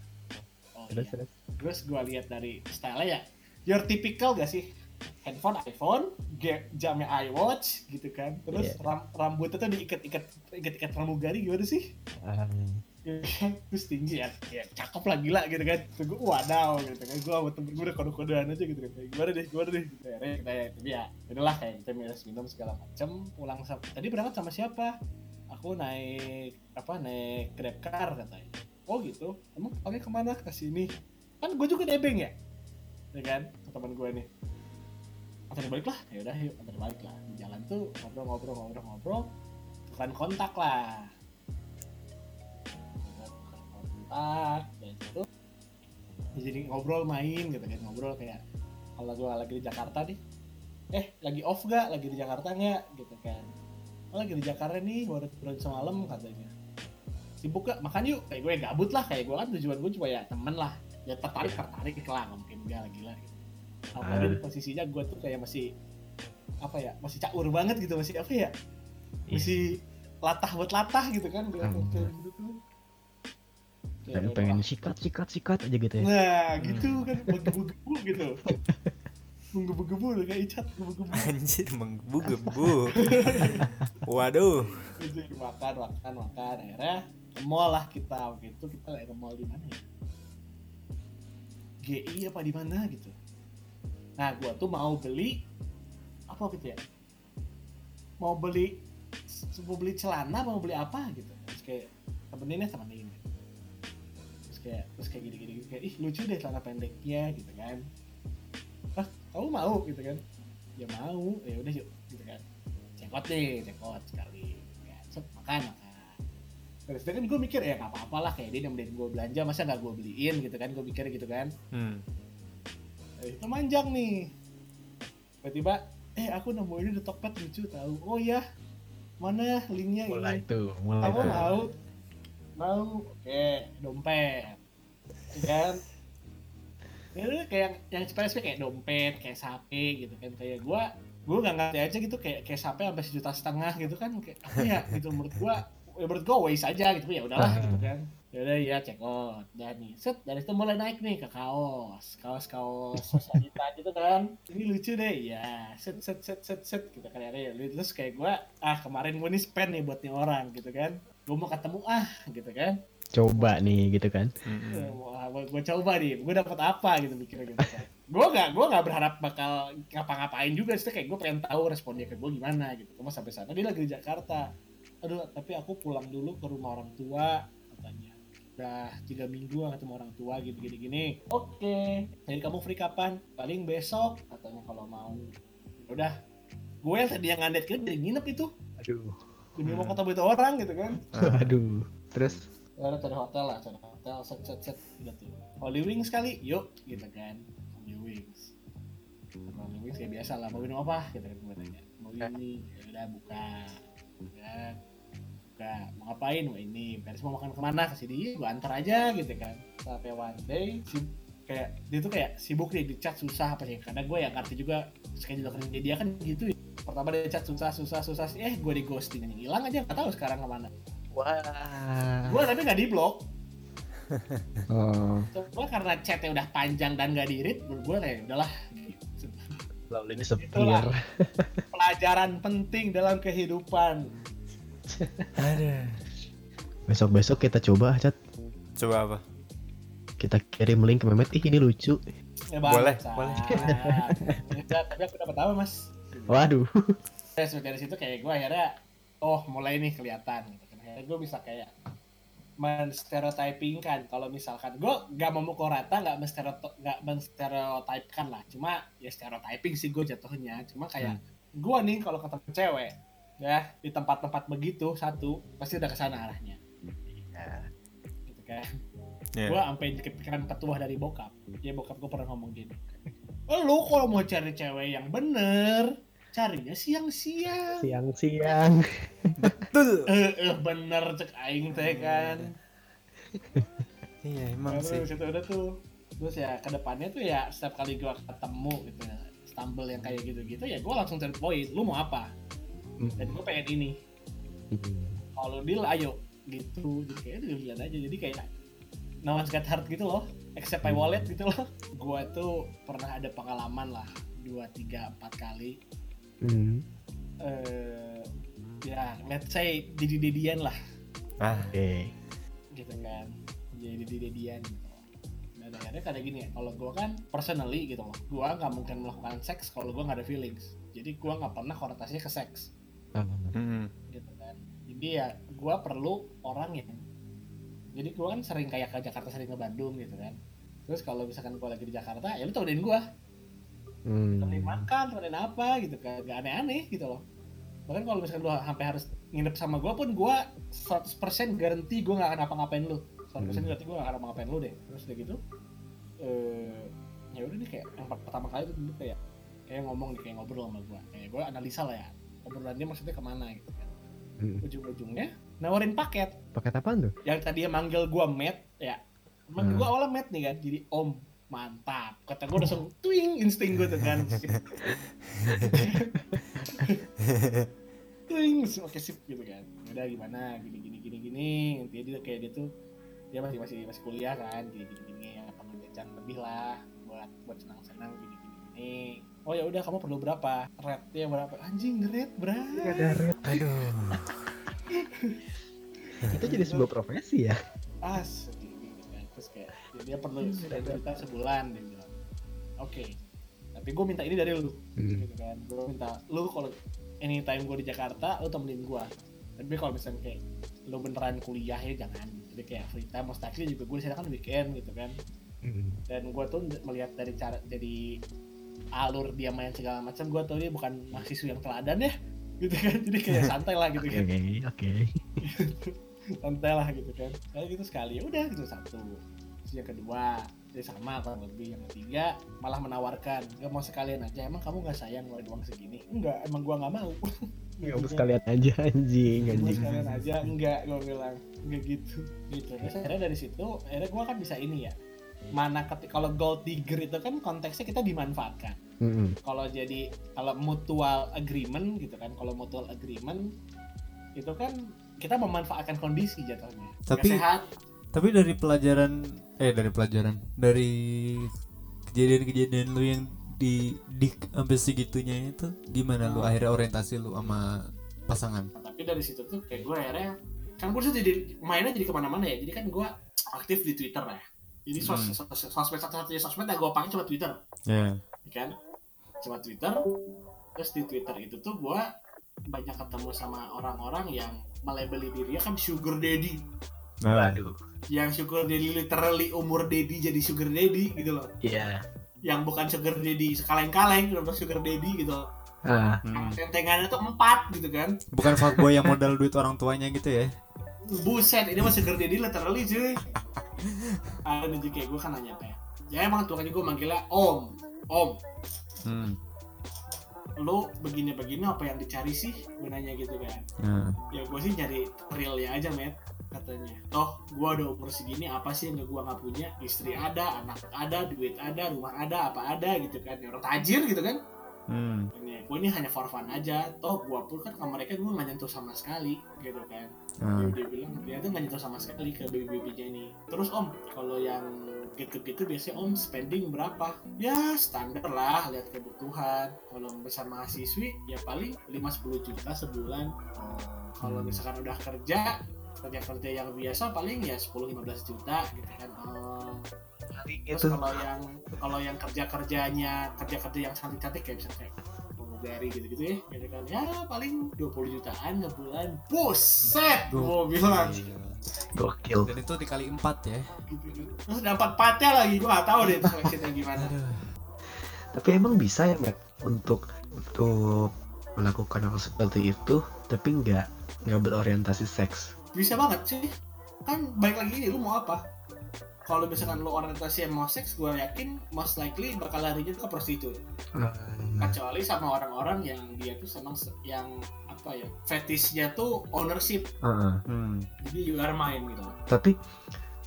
S2: Oh,
S1: terus
S2: iya.
S1: terus?
S2: Terus gue lihat dari style ya. Your typical gak sih handphone iPhone jamnya iWatch gitu kan. Terus
S1: Iya.
S2: ram- rambutnya tuh diikat-ikat ikat-ikat pramugari gimana sih? Kan? terus tinggi ya, ya cakep lah gila gitu kan. Terus gue wadaw gitu kan. Gue sama temen gue udah kode-kodean aja gitu kan. Gimana deh gimana deh? Gitu ya kita ya tapi ya udahlah kayak kita minum minum segala macem pulang sama tadi berangkat sama siapa? Aku naik apa naik grab car katanya. Oh gitu. Emang pakai ke mana? Ke sini. Kan gue juga nebeng ya? Ya kan? Ke teman gue nih antar balik lah. Ya udah yuk antar balik lah. Di jalan tuh ngobrol-ngobrol ngobrol-ngobrol. Tekan kontak lah. Kontak dan itu jadi ngobrol main gitu kan ngobrol kayak kalau gue lagi di Jakarta nih eh lagi off gak lagi di Jakarta nggak? Gitu kan. Oh lagi di Jakarta nih baru turun semalam katanya. Sibuk gak makan yuk. Kayak gue gabut lah. Kayak gue kan tujuan gue cuma ya temen lah. Ya tertarik tertarik lah mungkin. Enggak lagi lah gitu. Apalagi di posisinya gue tuh kayak masih apa ya masih caur banget gitu masih apa ya
S1: Iya.
S2: masih latah buat latah gitu kan gue
S1: Hmm.
S2: kayak gitu tuh
S1: dan
S2: udah,
S1: pengen sikat sikat sikat aja gitu ya
S2: Nah, gitu kan menggebu-gebu gitu. Menggebu-gebu udah kayak icat gebu-gebu.
S3: Anjir menggebu-gebu. Waduh.
S2: Jadi makan, makan, makan. Akhirnya ke mall lah kita waktu itu kita lagi ke mall di mana ya? GI apa di mana gitu. Nah, gua tuh mau beli apa gitu ya? Mau beli mau beli celana, mau beli apa gitu. Terus kayak temenin ya temenin. Terus kayak terus kayak gini-gini kayak ih lucu deh celana pendeknya gitu kan. Hah, kamu mau gitu kan? Ya mau, ya udah yuk gitu kan. Cekot deh, cekot sekali. Ya, set, makan makan. Terus kan gue mikir ya nggak apa-apa lah kayak dia nemenin gue belanja masa nggak gue beliin gitu kan gue mikir gitu kan
S3: Hmm.
S2: Eh, itu manjang nih. Tiba-tiba eh aku nemu ini di Tokped lucu tahu. Oh ya mana linknya
S1: mulai
S2: ini
S1: tuh mulai
S2: kamu mau? Mau. Oke dompet. Ya kan. Ya udah kayak yang spesifik kayak dompet kayak sape gitu kan. Kayak gua gua nggak ngerti aja gitu kayak kayak sape sampai sejuta setengah gitu kan. Kayak apa ya? Gitu menurut gua ya menurut gua waste aja gitu. Ya udahlah gitu kan ya udah ya check out dan nih. Set dari situ mulai naik nih ke kaos. Kaos kaos. Sosialita gitu kan ini lucu deh. Ya set set set set set gitu kan. Ya terus kayak gua ah kemarin gua nih spend nih buat nih orang gitu kan. Gua mau ketemu ah gitu kan.
S1: Coba nih gitu kan.
S2: Wah, gua, gua coba nih, gua dapat apa? gitu mikirnya gitu. kan. gua gak, gua gak berharap bakal ngapa-ngapain juga. Sih, kayak gua pengen tahu respon dia ke gua gimana gitu. Cuma sampai sana. Dia lagi di Jakarta. Aduh, tapi aku pulang dulu ke rumah orang tua. Udah tiga minggu gak ketemu orang tua gitu gini gini. Oke, jadi kamu free kapan? Paling besok katanya kalau mau. Udah, gue yang tadi yang ngandet kan jadi nginep itu.
S1: aduh
S2: Demi mau ketemu itu orang gitu kan.
S1: aduh terus
S2: Ya udah cari hotel lah, cari hotel, set set set gitu. Holy Wings kali, yuk gitu kan. Holy Wings. Holy Wings kayak biasa lah, mau minum apa gitu kan gue tanya. Mau ini, ya udah buka. Ya, buka. Mau ngapain? Mau ini. Beres mau makan ke mana? Ke sini, gue antar aja gitu kan. Sampai one day, si kayak dia tuh kayak sibuk nih di chat susah apa sih karena gue yang ngerti juga schedule kerja dia kan gitu ya pertama dia chat susah susah susah eh gue di ghosting aja hilang aja nggak tahu sekarang ke mana
S1: wah
S2: gue tapi nggak di blok
S1: oh
S2: Cuma karena chatnya udah panjang dan gak dirit, menurut gue kayak udahlah. gitu.
S1: lalu ini
S2: Itulah.
S1: sepiar
S2: Pelajaran penting dalam kehidupan.
S3: Aduh.
S1: besok besok kita coba cat
S3: Coba apa?
S1: kita kirim link ke Mehmet ih ini lucu
S2: Ya,
S3: Boleh,
S2: bangsat.
S3: boleh.
S2: Ya, tapi aku dapat apa mas?
S1: waduh
S2: Terus dari situ kayak gue akhirnya, oh mulai nih kelihatan. Gitu. kan. Akhirnya gue bisa kayak menstereotyping kan kalau misalkan gue gak memukul rata nggak menstereoto- nggak menstereotipkan lah cuma ya stereotyping sih gue jatuhnya cuma kayak gue nih kalau ketemu cewek ya di tempat-tempat begitu satu pasti udah ke sana arahnya. Gitu kan.
S3: Iya.
S2: gue sampai kepikiran petuah dari bokap. Ya bokap gue pernah ngomong gini. Lu kalau mau cari cewek yang bener carinya siang-siang.
S1: Siang-siang.
S3: betul.
S2: Eh eh, bener cek aing teh kan.
S3: iya. Emang
S2: Terus
S3: sih.
S2: itu udah tuh. Terus ya ke depannya tuh ya setiap kali gua ketemu gitu ya stumble yang kayak gitu-gitu ya gua langsung cari poin. Lu mau apa dan gua pengen ini.
S1: Hmm.
S2: kalau deal ayo. Gitu. Jadi kayak dilihat aja. Jadi kayak no one's got heart gitu loh. Except my wallet gitu loh. Gua tuh pernah ada pengalaman lah. Dua tiga empat kali.
S1: Hmm.
S2: eh ya let's say jadi dedian lah.
S3: Ah
S1: Oke.
S2: gitu kan. Jadi dedian gitu. Dan akhirnya kayak gini ya kalau gue kan personally gitu loh. Gue nggak mungkin melakukan seks kalau gue nggak ada feelings. Jadi gue nggak pernah konotasinya ke seks
S3: Hmm.
S2: gitu kan. Jadi ya gue perlu orang yang jadi gue kan sering kayak ke Jakarta sering ke Bandung gitu kan. Terus kalau misalkan gue lagi di Jakarta ya lu temenin gue
S1: hmm.
S2: temenin makan temenin apa gitu kan. Gak aneh-aneh gitu loh. Bahkan kalau misalkan lu sampai harus nginep sama gue pun gue 100% garanti gue gak akan apa-ngapain lu. 100%
S1: Hmm.
S2: garanti gue gak akan apa-ngapain lu deh. Terus udah gitu eh ya udah nih kayak yang pertama kali itu dulu kayak kayak ngomong kayak ngobrol sama gue kayak gue analisa lah ya obrolannya maksudnya ke mana gitu kan.
S1: Hmm.
S2: ujung-ujungnya nawarin paket.
S1: Paket apaan tuh?
S2: yang tadinya manggil gua Matt ya. Manggil
S1: Hmm.
S2: gua awalnya Matt nih kan jadi Om. Mantap. Kata gua langsung twing insting gua tuh kan. Twing oke sip gitu kan. Udah gimana? Gini gini gini gini. Intinya dia kayak dia tuh dia masih masih masih kuliah kan. Gini gini gini. Yang perlu jajan lebih lah buat buat senang senang gini gini gini oh ya udah kamu perlu berapa? Rate berapa? Anjing rate berapa
S1: Ada red.
S3: aduh.
S1: Itu jadi sebuah profesi ya?
S2: as gitu kan. Terus kayak dia, dia perlu juta sebulan dia bilang. Oke tapi gue minta ini dari lu
S1: Hmm.
S2: gitu kan. Gue minta lu kalau anytime gue di Jakarta lu temenin gue tapi kalau misalnya kayak lu beneran kuliah ya jangan. Jadi kayak free time mustahil juga gue di sana kan weekend gitu kan.
S1: Hmm.
S2: dan gue tuh melihat dari cara jadi alur dia main segala macam gue tuh dia bukan mahasiswa yang teladan ya gitu kan. Jadi kayak santai lah gitu
S1: Oke,
S2: kan.
S1: Oke.
S2: santai lah gitu kan. Kalau gitu sekali ya udah gitu satu. Terus yang kedua dia sama kurang lebih. Yang ketiga malah menawarkan gak mau sekalian aja emang kamu nggak sayang ngeluarin uang segini? Enggak emang gua nggak mau.
S1: Nggak mau sekalian aja anjing,
S2: Gua
S1: anjing.
S2: sekalian aja enggak gua bilang. Enggak gitu gitu. Terus akhirnya dari situ akhirnya gua kan bisa ini ya mana ketika kalau gold digger itu kan konteksnya kita dimanfaatkan.
S1: Hmm.
S2: kalau jadi kalau mutual agreement gitu kan kalau mutual agreement itu kan kita memanfaatkan kondisi jatuhnya.
S3: Tapi-
S2: sehat.
S3: tapi dari pelajaran eh dari pelajaran dari kejadian-kejadian lu yang di di sampai segitunya itu gimana lu akhirnya orientasi lu sama pasangan?
S2: Tapi dari situ tuh kayak gue akhirnya kan gue tuh jadi mainnya jadi ke mana-mana ya. Jadi kan gue aktif di Twitter ya jadi sos,
S3: Hmm.
S2: sos- sosmed satu-satunya sosmed yang gue pakai cuma Twitter.
S3: Ya.
S2: Ya kan? Cuma Twitter. Terus di Twitter itu tuh gue banyak ketemu sama orang-orang yang melabeli dirinya kan sugar daddy.
S3: Nah.
S1: Waduh.
S2: yang sugar daddy literally umur daddy jadi sugar daddy gitu loh.
S1: Iya.
S2: yang bukan sugar daddy sekaleng-kaleng udah sugar daddy gitu loh.
S1: Ah,
S3: hmm.
S2: tentengannya tuh empat gitu kan.
S3: Bukan fuckboy yang modal duit orang tuanya gitu ya?
S2: Buset ini mah sugar daddy literally cuy ada nih kayak gue kan nanya kayak ya? Emang tuh gue manggilnya om. Om.
S3: Hmm.
S2: lu begini-begini apa yang dicari sih? Gue nanya gitu kan.
S3: Nah.
S2: ya gue sih nyari realnya aja met katanya. Toh gue udah umur segini apa sih yang gue nggak punya? Istri ada anak ada duit ada rumah ada apa ada gitu kan. Ya orang tajir gitu kan
S3: hmm.
S2: ini gue ini hanya for fun aja toh gue pun kan ke mereka gue nggak nyentuh sama sekali gitu kan
S3: nah.
S2: dia bilang dia tuh nggak nyentuh sama sekali ke baby babynya ini terus om kalau yang gitu-gitu biasanya om spending berapa ya standar lah lihat kebutuhan kalau besar mahasiswi ya paling 5-10 juta sebulan kalau
S3: Hmm.
S2: misalkan udah kerja kerja kerja yang biasa paling ya 10-15 juta gitu kan oh. Terus
S1: itu.
S2: kalau yang kalau yang kerja kerjanya kerja kerja yang cantik cantik kayak misalnya kayak pramugari gitu gitu ya gitu kan. Ya paling 20 jutaan sebulan buset gue bilang.
S1: Gokil.
S3: dan itu dikali empat ya.
S2: Terus dapat patnya lagi gue gak tahu deh seleksinya gimana.
S1: Tapi emang bisa ya, Matt, untuk untuk melakukan hal seperti itu, tapi nggak nggak berorientasi seks.
S2: bisa banget sih. Kan baik lagi ini lu mau apa kalau misalkan lo orientasi yang mau seks gue yakin most likely bakal larinya ke prostitut
S1: Hmm.
S2: kecuali sama orang-orang yang dia tuh senang se- yang apa ya fetishnya tuh ownership
S1: Heeh.
S3: Hmm.
S2: jadi you are mine gitu
S1: tapi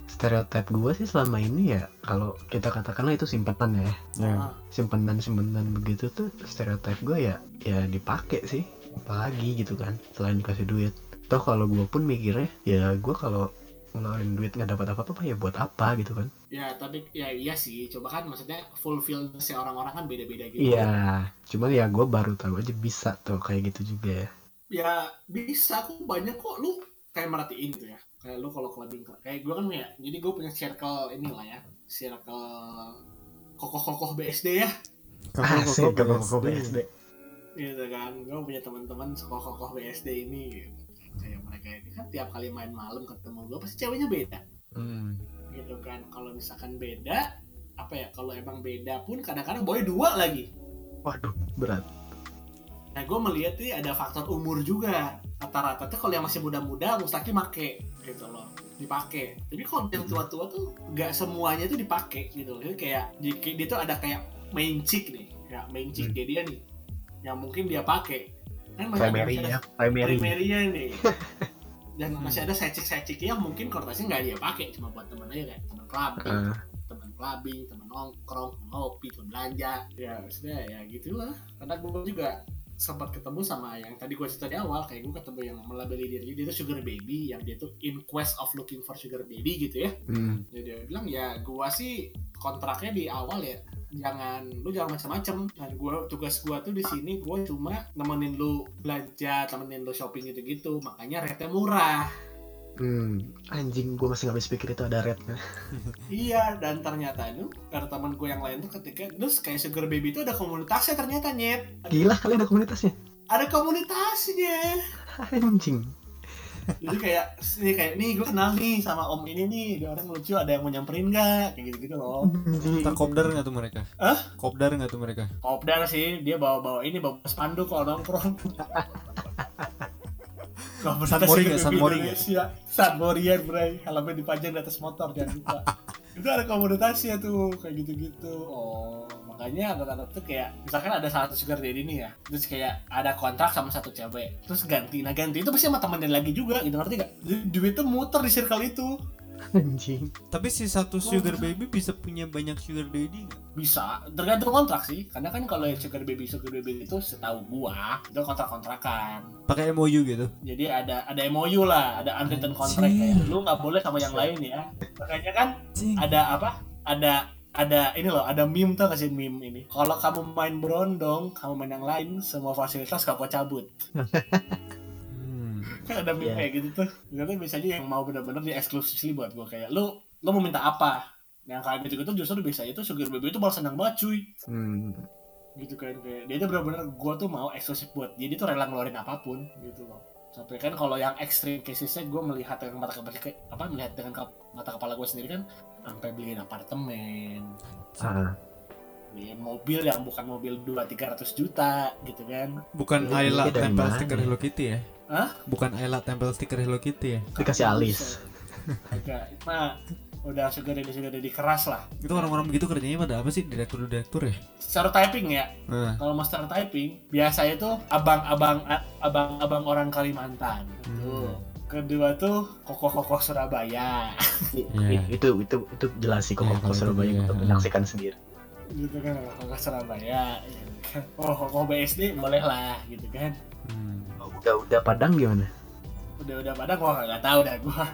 S1: stereotip gue sih selama ini ya kalau kita katakanlah itu simpanan ya
S3: Ya.
S2: Ah,
S1: simpanan simpanan begitu tuh stereotip gue ya ya dipakai sih apalagi gitu kan selain dikasih duit toh kalau gue pun mikirnya ya gue kalau ngeluarin duit nggak dapat apa-apa ya buat apa gitu kan?
S2: Ya tapi ya iya sih. Coba kan maksudnya fulfill si orang-orang kan beda-beda gitu.
S1: Iya cuman ya gue baru tahu aja bisa tuh kayak gitu juga ya.
S2: Ya bisa kok banyak kok. Lu kayak merhatiin gitu ya. Kayak lu kalau clubbing kayak gue kan ya jadi gue punya circle inilah ya circle kokoh-kokoh BSD ya.
S1: Asik,
S3: Koko-koko
S1: koko
S3: BSD.
S1: BSD.
S2: gitu kan gue punya teman-teman kokoh-kokoh BSD ini gitu. Kayak ini kan tiap kali main malam ketemu gue pasti ceweknya beda.
S3: Hmm.
S2: gitu kan kalau misalkan beda apa ya kalau emang beda pun kadang-kadang boleh dua lagi.
S1: Waduh berat.
S2: Nah gue melihat nih ada faktor umur juga. Rata-rata tuh kalau yang masih muda-muda mustahil make gitu loh. Dipakai tapi kalau yang tua-tua tuh nggak semuanya tuh dipakai gitu loh. Jadi kayak di- kayak dia tuh ada kayak main chick nih. Ya main chick
S1: Hmm.
S2: dia nih. Yang mungkin dia pakai kan masih ada
S1: ya primary.
S2: Primary nih dan masih ada secik-secik yang mungkin kortasinya nggak dia pakai cuma buat temen aja kayak temen clubbing
S1: Ah,
S2: teman clubbing, teman nongkrong, ngopi, teman belanja. Ya, maksudnya ya gitulah. Karena gue juga sempat ketemu sama yang tadi gue cerita di awal, kayak gue ketemu yang melabeli diri dia itu sugar baby, yang dia tuh in quest of looking for sugar baby gitu ya.
S1: hmm.
S2: Jadi dia bilang ya gue sih kontraknya di awal ya jangan lu jangan macam-macam dan gue tugas gue tuh di sini gue cuma nemenin lu belanja temenin lu shopping gitu-gitu makanya rate murah
S1: Hmm, anjing gue masih nggak habis pikir itu ada rednya.
S2: Iya, dan ternyata itu kata teman gue yang lain tuh ketika terus kayak sugar baby itu ada komunitasnya ternyata nyet.
S1: Gila kali ada komunitasnya.
S2: Ada komunitasnya.
S1: Anjing.
S2: Jadi kayak ini kayak nih gue kenal nih sama om ini nih, dia orang lucu, ada yang mau nyamperin nggak? Kayak gitu-gitu loh.
S1: Anjing.
S3: Ntar kopdar nggak tuh mereka?
S2: Hah?
S3: Kopdar nggak tuh mereka?
S2: Kopdar sih, dia bawa-bawa ini bawa spanduk kalau nongkrong. Komunitas
S3: San Mori
S2: sugar
S3: nggak? San
S2: baby
S3: Mori nggak?
S2: Indonesia. San Morian, bray. Helmnya dipajang di atas motor, jangan lupa. itu ada komunitasnya tuh, kayak gitu-gitu. Oh, makanya anak-anak tuh kayak, misalkan ada satu sugar daddy nih ya, terus kayak ada kontrak sama satu cewek, terus ganti. Nah ganti itu pasti sama temennya lagi juga, gitu ngerti gak? Jadi duit tuh muter di circle itu.
S1: Anjing.
S3: Tapi si satu sugar baby bisa punya banyak sugar daddy nggak?
S2: Bisa, tergantung kontrak sih. Karena kan kalau yang sugar baby, sugar baby itu setahu gua, itu kontrak-kontrakan.
S3: Pakai MOU gitu?
S2: Jadi ada ada MOU lah, ada unwritten contract kayak lu nggak boleh sama yang lain ya. Makanya kan ada apa? Ada ada ini loh, ada meme tuh kasih meme ini. Kalau kamu main berondong, kamu main yang lain, semua fasilitas kau cabut.
S3: Hmm.
S2: Kan ada meme
S1: Iya.
S2: kayak gitu tuh. Ternyata biasanya yang mau bener-bener di exclusively buat gua kayak lu lu mau minta apa? Yang kayak gitu gitu justru biasanya itu sugar baby itu malah senang banget cuy.
S1: Hmm.
S2: gitu kan kayak dia itu benar-benar gue tuh mau eksklusif buat dia tuh rela ngeluarin apa pun gitu loh sampai kan kalau yang ekstrim casesnya gue melihat dengan mata kepala apa melihat dengan mata kepala gue sendiri kan sampai beliin apartemen
S1: Ah,
S2: beliin mobil yang bukan mobil dua tiga ratus juta gitu kan
S3: Bukan Ayla tempel stiker Hello Kitty ya?
S2: Hah?
S3: Bukan Ayla tempel stiker Hello Kitty ya?
S1: dikasih alis.
S2: agak nah udah sugar daddy sugar daddy keras lah
S3: Itu orang-orang begitu kerjanya pada apa sih? Direktur-direktur ya?
S2: secara typing ya
S3: Nah,
S2: kalau master typing biasanya tuh abang-abang abang-abang orang Kalimantan tuh kedua tuh kokoh-kokoh Surabaya
S3: Iya.
S1: i- Itu itu itu jelas sih kok
S3: Iya,
S1: yeah, Surabaya
S3: iya.
S1: untuk menyaksikan sendiri.
S2: gitu kan kokoh Surabaya ya kan. oh kokoh BSD boleh lah gitu kan
S3: hmm.
S1: Oh, Udah udah Padang gimana?
S2: udah udah pada gua nggak tahu dah gua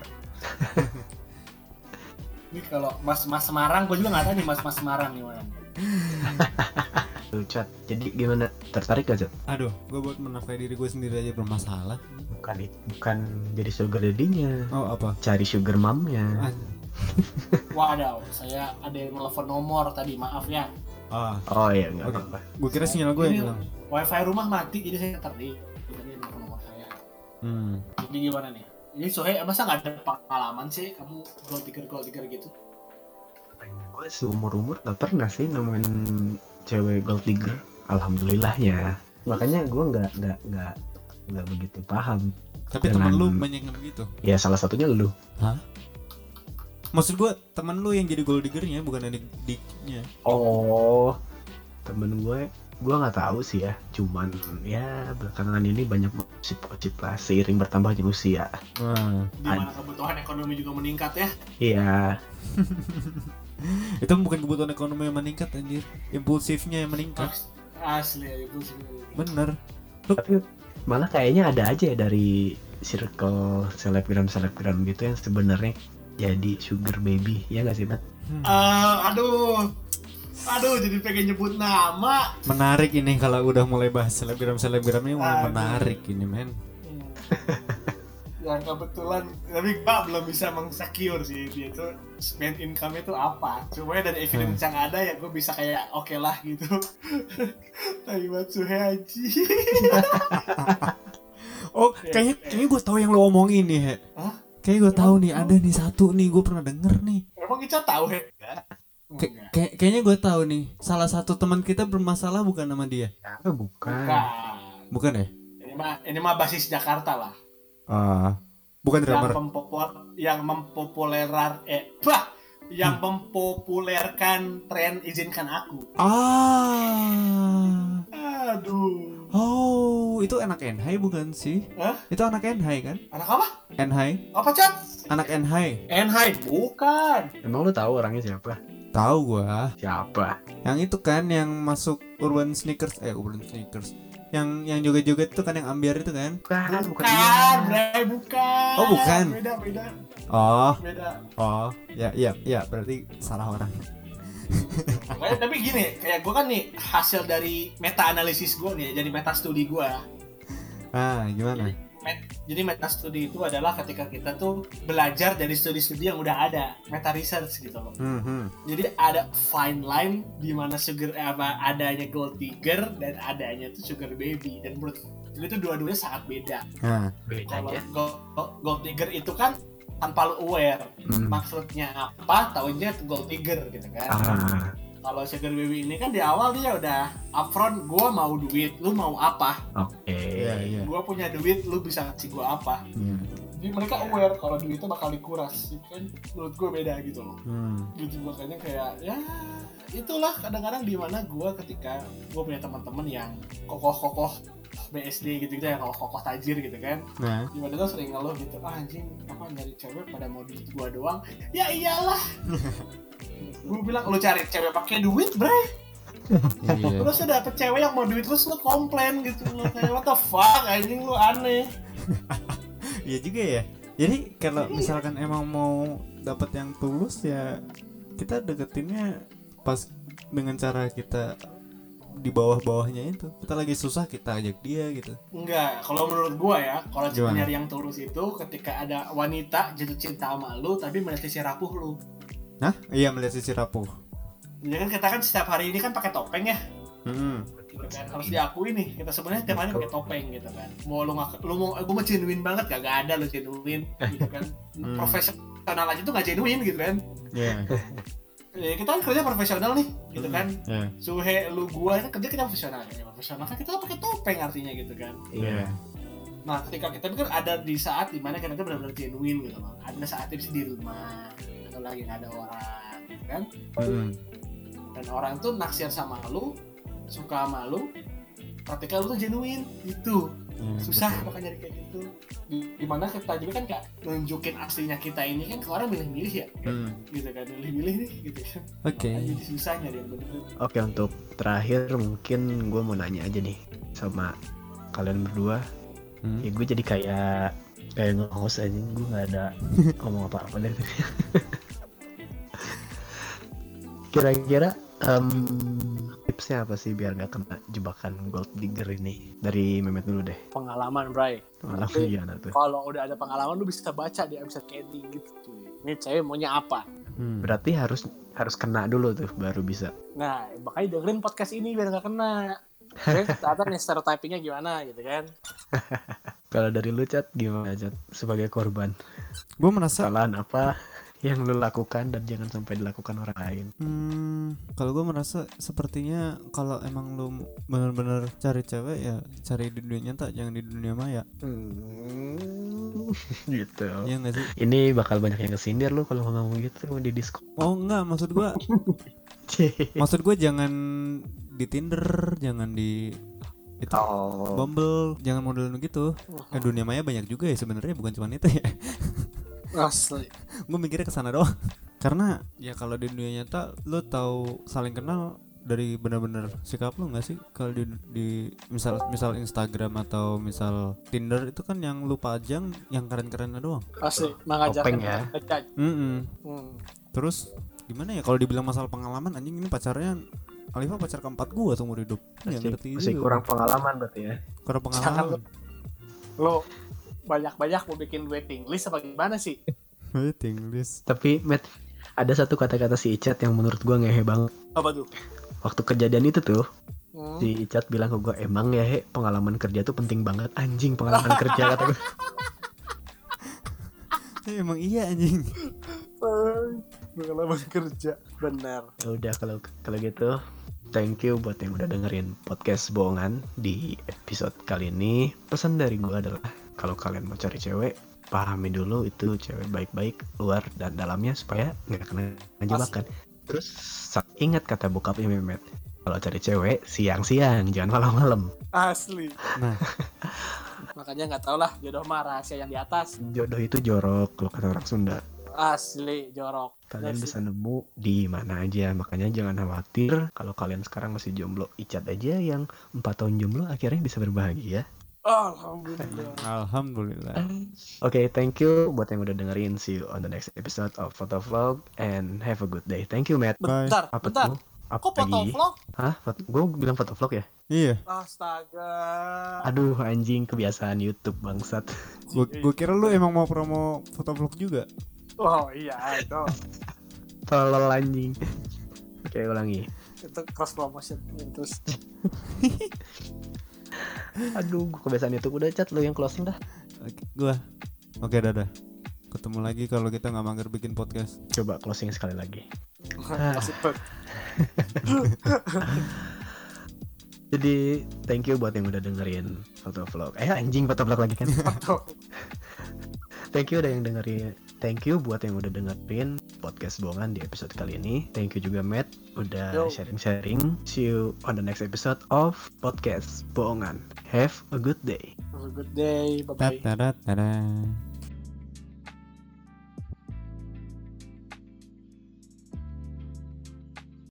S2: ini kalau mas mas Semarang gua juga nggak tahu nih mas mas Semarang gimana
S1: Tuh, Chat. Jadi gimana? Tertarik gak, Chat?
S3: Aduh, gue buat menafkahi diri gue sendiri aja bermasalah.
S1: Bukan itu, bukan jadi sugar daddy-nya.
S3: Oh apa?
S1: Cari sugar mom-nya.
S3: Ah,
S2: Wadaw, saya ada yang telepon nomor tadi, maaf ya.
S3: ah.
S1: Oh iya, nggak
S3: Oke.
S1: apa-apa.
S3: gue kira sinyal gue yang hilang.
S2: Wifi rumah mati, jadi saya tadi. Jadi nomor saya.
S3: Hmm.
S2: Jadi gimana nih? Ini Sohe, masa nggak ada pengalaman sih kamu gold digger gold digger gitu?
S1: Gue seumur umur gak pernah sih nemuin cewek gold digger. Alhamdulillah ya. Makanya gue nggak nggak nggak nggak begitu paham.
S3: Tapi
S1: Dengan-
S3: temen lu banyak yang begitu.
S1: Ya salah satunya lu.
S3: maksud gua teman lu yang jadi gold diggernya bukan adik diknya
S1: Oh, temen gue, gue nggak tahu sih ya. Cuman ya belakangan ini banyak gosip-gosip lah seiring bertambahnya usia.
S3: nah,
S2: Di mana kebutuhan ekonomi juga meningkat ya.
S1: Iya,
S3: itu bukan kebutuhan ekonomi yang meningkat anjir impulsifnya yang meningkat
S2: Asli ya itu sih.
S3: bener
S1: tapi malah kayaknya ada aja ya dari circle selebgram selebgram gitu yang sebenarnya jadi sugar baby ya nggak sih Mat?
S2: Eh, aduh. Aduh, jadi pengen nyebut nama.
S3: menarik ini kalau udah mulai bahas selebgram selebgram ini mulai menarik ini men
S2: yang kebetulan. Tapi gua belum bisa mengsecure sih. Dia itu spend income itu apa? Cuma dari evidence yang ada ya gue bisa kayak oke lah gitu. Tapi Matsuhe Haji
S3: oh kayaknya kayaknya gue tahu yang lo omongin nih he.
S2: Hah?
S3: kayaknya gue tahu nih ada nih satu nih gue pernah denger nih.
S2: Emang kita tahu he?
S3: Kay- kayak- kayaknya gue tahu nih salah satu teman kita bermasalah bukan nama dia.
S1: Ya, bukan.
S2: bukan.
S3: Bukan ya?
S2: Ini mah ini mah basis Jakarta lah
S3: ah. Bukan
S2: yang
S3: drummer.
S2: mempopuler yang mempopulerar eh bah! Yang mempopulerkan tren izinkan aku.
S3: Ah.
S2: Aduh.
S3: Oh itu anak Enhai bukan sih?
S2: Hah?
S3: itu anak Enhai kan?
S2: Anak apa?
S3: Enhai
S2: apa cat
S3: anak Enhai
S2: Enhai bukan.
S1: Emang lu tahu orangnya siapa?
S3: tahu gua.
S1: Siapa?
S3: yang itu kan yang masuk Urban Sneakers eh Urban Sneakers yang yang joget-joget itu kan yang ambiar itu kan?
S1: Bukan, bukan.
S2: bukan. Bray bukan
S3: Oh, bukan.
S2: beda beda.
S3: Oh.
S2: Beda.
S3: Oh ya iya iya berarti salah orang.
S2: Makanya, tapi gini kayak gue kan nih hasil dari meta analisis gue nih jadi meta studi gue
S3: ah gimana
S2: Met- jadi meta studi itu adalah ketika kita tuh belajar dari studi-studi yang udah ada meta research gitu loh
S3: hmm, hmm.
S2: jadi ada fine line di mana sugar eh, apa adanya gold digger dan adanya tuh sugar baby dan menurut gue itu dua-duanya sangat beda
S1: Beda
S2: kalau
S1: aja.
S2: gold, gold digger itu kan tanpa lu aware
S1: Hmm.
S2: maksudnya apa tahunya itu gold digger gitu kan
S1: Ah,
S2: kalau sugar baby ini kan di awal dia udah upfront gua mau duit lu mau apa?
S1: Oke.
S3: iya iya.
S2: Gua punya duit lu bisa kasih gua apa?
S3: Iya.
S2: jadi mereka aware kalau duitnya bakal dikuras itu kan menurut gua beda gitu loh.
S3: Hmm.
S2: gitu makanya kayak ya itulah kadang-kadang di mana gua ketika gua punya teman-teman yang kokoh-kokoh BSD gitu gitu yang kokoh-kokoh tajir gitu kan
S3: nah.
S2: gimana tuh sering ngeluh gitu ah, anjing apa nyari cewek pada mau duit gua doang? Ya iyalah gue bilang lu cari cewek pakai duit bre.
S3: Iya.
S2: Terus ada dapet cewek yang mau duit terus lu komplain gitu. Lu kayak what the fuck anjing lu aneh.
S3: Iya juga ya. Jadi kalau misalkan emang mau dapat yang tulus ya kita deketinnya pas dengan cara kita di bawah-bawahnya itu. Kita lagi susah kita ajak dia gitu.
S2: Enggak kalau menurut gua ya kalau nyari yang tulus itu ketika ada wanita jatuh cinta sama lu tapi melihat sisi rapuh lu
S3: Hah? Iya melihat sisi rapuh.
S2: ya kan kita kan setiap hari ini kan pakai topeng ya
S3: Hmm.
S2: gitu kan harus diakui nih kita sebenarnya tiap hari pakai topeng gitu kan mau lu nggak lu mau gue mau genuine banget gak, gak ada lu genuine gitu kan
S3: Hmm.
S2: profesional aja tuh gak genuine gitu kan
S3: Iya.
S2: ya, kita kan kerja profesional nih gitu kan
S3: Iya.
S2: suhe lu gua itu kerja kita profesional ya profesional kan kita pakai topeng artinya gitu kan
S3: Iya.
S2: nah ketika kita kan ada di saat di mana kita kan benar-benar genuine gitu loh ada saatnya bisa di rumah atau lagi nggak ada orang gitu kan
S3: Hmm.
S2: dan orang tuh naksir sama lu suka sama lu ketika lu tuh genuine itu
S3: Iya,
S2: susah
S3: betul.
S2: makanya nyari kayak gitu Di- di mana kita juga kan kayak nunjukin aslinya kita ini kan ke orang milih-milih ya
S3: Hmm.
S2: gitu kan milih-milih nih gitu kan
S3: Oke.
S2: Makanya jadi susah nyari yang bener
S1: Oke untuk terakhir mungkin gue mau nanya aja nih sama kalian berdua.
S3: Hmm.
S1: Ya gue jadi kayak kayak nge-host aja gue nggak ada ngomong apa-apa deh. Kira-kira em, tipsnya apa sih biar nggak kena jebakan gold digger ini? Dari Memet dulu deh.
S2: pengalaman Bray
S1: gimana tuh?
S2: kalau udah ada pengalaman lu bisa baca di episode Candy gitu cuy ini cewek maunya apa
S3: Hmm.
S1: Berarti harus harus kena dulu tuh baru bisa.
S2: nah makanya dengerin podcast ini biar nggak kena Oke, ternyata nih stereotypingnya gimana gitu kan
S1: Kalau dari lu Cat gimana Cat sebagai korban?
S3: Gue merasa
S1: Kesalahan apa yang lu lakukan dan jangan sampai dilakukan orang lain?
S3: Hmm, kalau gue merasa sepertinya kalau emang lu bener-bener cari cewek ya cari di dunia nyata jangan di dunia maya.
S1: Hmm, gitu.
S3: Iya nggak sih?
S1: Ini bakal banyak yang kesindir lu kalau ngomong gitu di Discord.
S3: Oh enggak, maksud gua maksud gua jangan di Tinder, jangan di itu
S1: oh.
S3: Bumble, jangan model gitu. Eh, dunia maya banyak juga ya sebenarnya bukan cuma itu ya.
S2: Asli.
S3: gue mikirnya ke sana doang. Karena ya kalau di dunia nyata lu tahu saling kenal dari benar-benar sikap lu nggak sih kalau di, di misal misal Instagram atau misal Tinder itu kan yang lu pajang yang keren-kerennya doang.
S2: Asli. Mengajarkan
S1: ya.
S2: ngejudge.
S3: Mm-mm.
S2: Hmm.
S3: Terus gimana ya kalau dibilang masalah pengalaman anjing ini pacarnya Alifa pacar keempat gua seumur hidup. Ya
S1: Masih,
S3: ngerti
S1: masih kurang pengalaman berarti ya.
S3: kurang pengalaman.
S2: Lo banyak-banyak mau bikin waiting list apa gimana sih?
S3: Waiting list.
S1: Tapi Matt, ada satu kata-kata si Icat yang menurut gua ngehe banget.
S2: Apa tuh?
S1: Waktu kejadian itu tuh,
S2: Hmm.
S1: si Icat bilang ke gua, emang ya he, pengalaman kerja tuh penting banget. Anjing pengalaman kerja kata gua.
S3: Eh, emang iya anjing.
S2: Pengalaman kerja. Benar.
S1: Ya udah kalau kalau gitu thank you buat yang udah dengerin podcast bohongan di episode kali ini pesan dari gua adalah kalau kalian mau cari cewek pahami dulu itu cewek baik-baik luar dan dalamnya supaya nggak kena jebakan terus ingat kata bokapnya Memet kalau cari cewek siang-siang jangan malam-malam
S2: Asli.
S3: Nah,
S2: Makanya nggak tau lah jodoh mah rahasia yang di atas.
S1: jodoh itu jorok kalau kata orang Sunda
S2: Asli jorok.
S1: kalian
S2: Asli.
S1: bisa nemu di mana aja makanya jangan khawatir kalau kalian sekarang masih jomblo icat aja yang empat tahun jomblo akhirnya bisa berbahagia
S2: Alhamdulillah.
S3: alhamdulillah.
S1: Oke, thank you buat yang udah dengerin. See you on the next episode of Photo Vlog and have a good day. Thank you, Matt.
S3: Bye.
S2: Bentar,
S1: Apa
S2: bentar.
S1: tuh? Apa
S2: Kok foto vlog?
S1: Hah? Gue bilang foto vlog ya?
S3: Iya,
S2: Astaga.
S1: Aduh, anjing kebiasaan YouTube bangsat.
S3: gua, gua kira lu emang mau promo fotovlog juga.
S2: Oh iya itu.
S1: Tolol anjing. Oke, ulangi.
S2: itu cross promotion terus.
S1: Aduh, gua kebiasaan YouTube udah chat lo yang closing dah.
S3: Oke, gua. Oke, dadah. Ketemu lagi kalau kita nggak mager bikin podcast.
S1: Coba closing sekali lagi. Jadi, thank you buat yang udah dengerin foto vlog. Eh, anjing foto vlog lagi kan. Thank you udah yang dengerin. Thank you buat yang udah dengerin podcast bohongan di episode kali ini. Thank you juga Matt udah sharing-sharing. See you on the next episode of podcast bohongan. Have a good day.
S2: Have a good day. Bye bye.